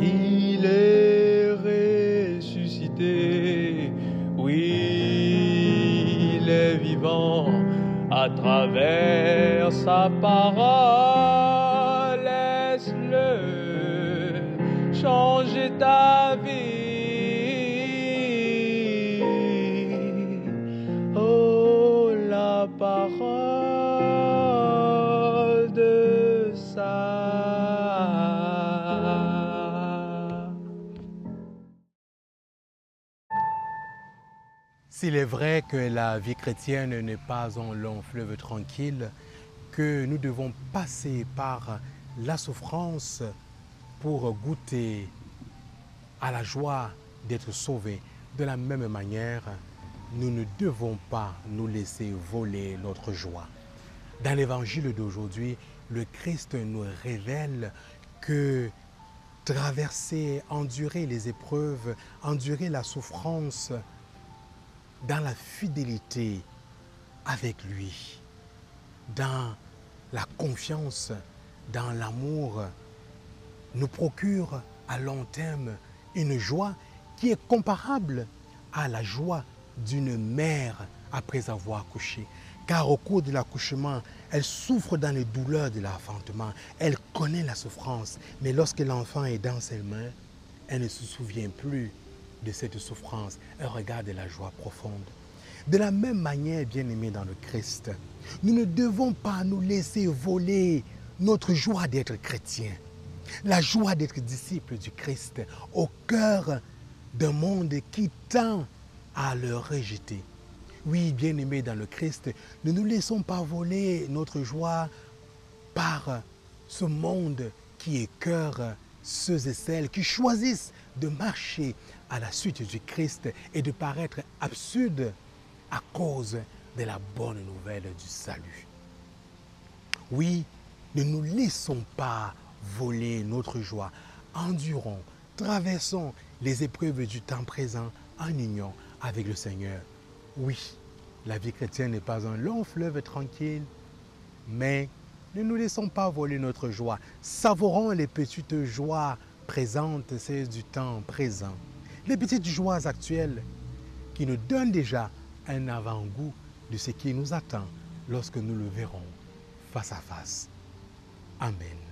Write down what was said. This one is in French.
il est ressuscité. Oui, il est vivant à travers sa parole. Laisse-le changer ta vie. Oh, la parole de ça. S'il est vrai que la vie chrétienne n'est pas un long fleuve tranquille, que nous devons passer par la souffrance pour goûter à la joie d'être sauvés, de la même manière, nous ne devons pas nous laisser voler notre joie. Dans l'évangile d'aujourd'hui, le Christ nous révèle que traverser, endurer les épreuves, endurer la souffrance dans la fidélité avec lui, dans la confiance, dans l'amour, nous procure à long terme une joie qui est comparable à la joie d'une mère après avoir accouché. Car au cours de l'accouchement, elle souffre dans les douleurs de l'enfantement. Elle connaît la souffrance. Mais lorsque l'enfant est dans ses mains, elle ne se souvient plus de cette souffrance. Elle regarde la joie profonde. De la même manière, bien-aimés dans le Christ, nous ne devons pas nous laisser voler notre joie d'être chrétien, la joie d'être disciple du Christ au cœur d'un monde qui tend à le rejeter. Oui, bien-aimés dans le Christ, ne nous laissons pas voler notre joie par ce monde qui écœure ceux et celles qui choisissent de marcher à la suite du Christ et de paraître absurdes à cause de la bonne nouvelle du salut. Oui, ne nous laissons pas voler notre joie. Endurons, traversons les épreuves du temps présent en union avec le Seigneur. Oui, la vie chrétienne n'est pas un long fleuve tranquille, mais ne nous laissons pas voler notre joie. Savourons les petites joies présentes, celles du temps présent. Les petites joies actuelles qui nous donnent déjà un avant-goût de ce qui nous attend lorsque nous le verrons face à face. Amen.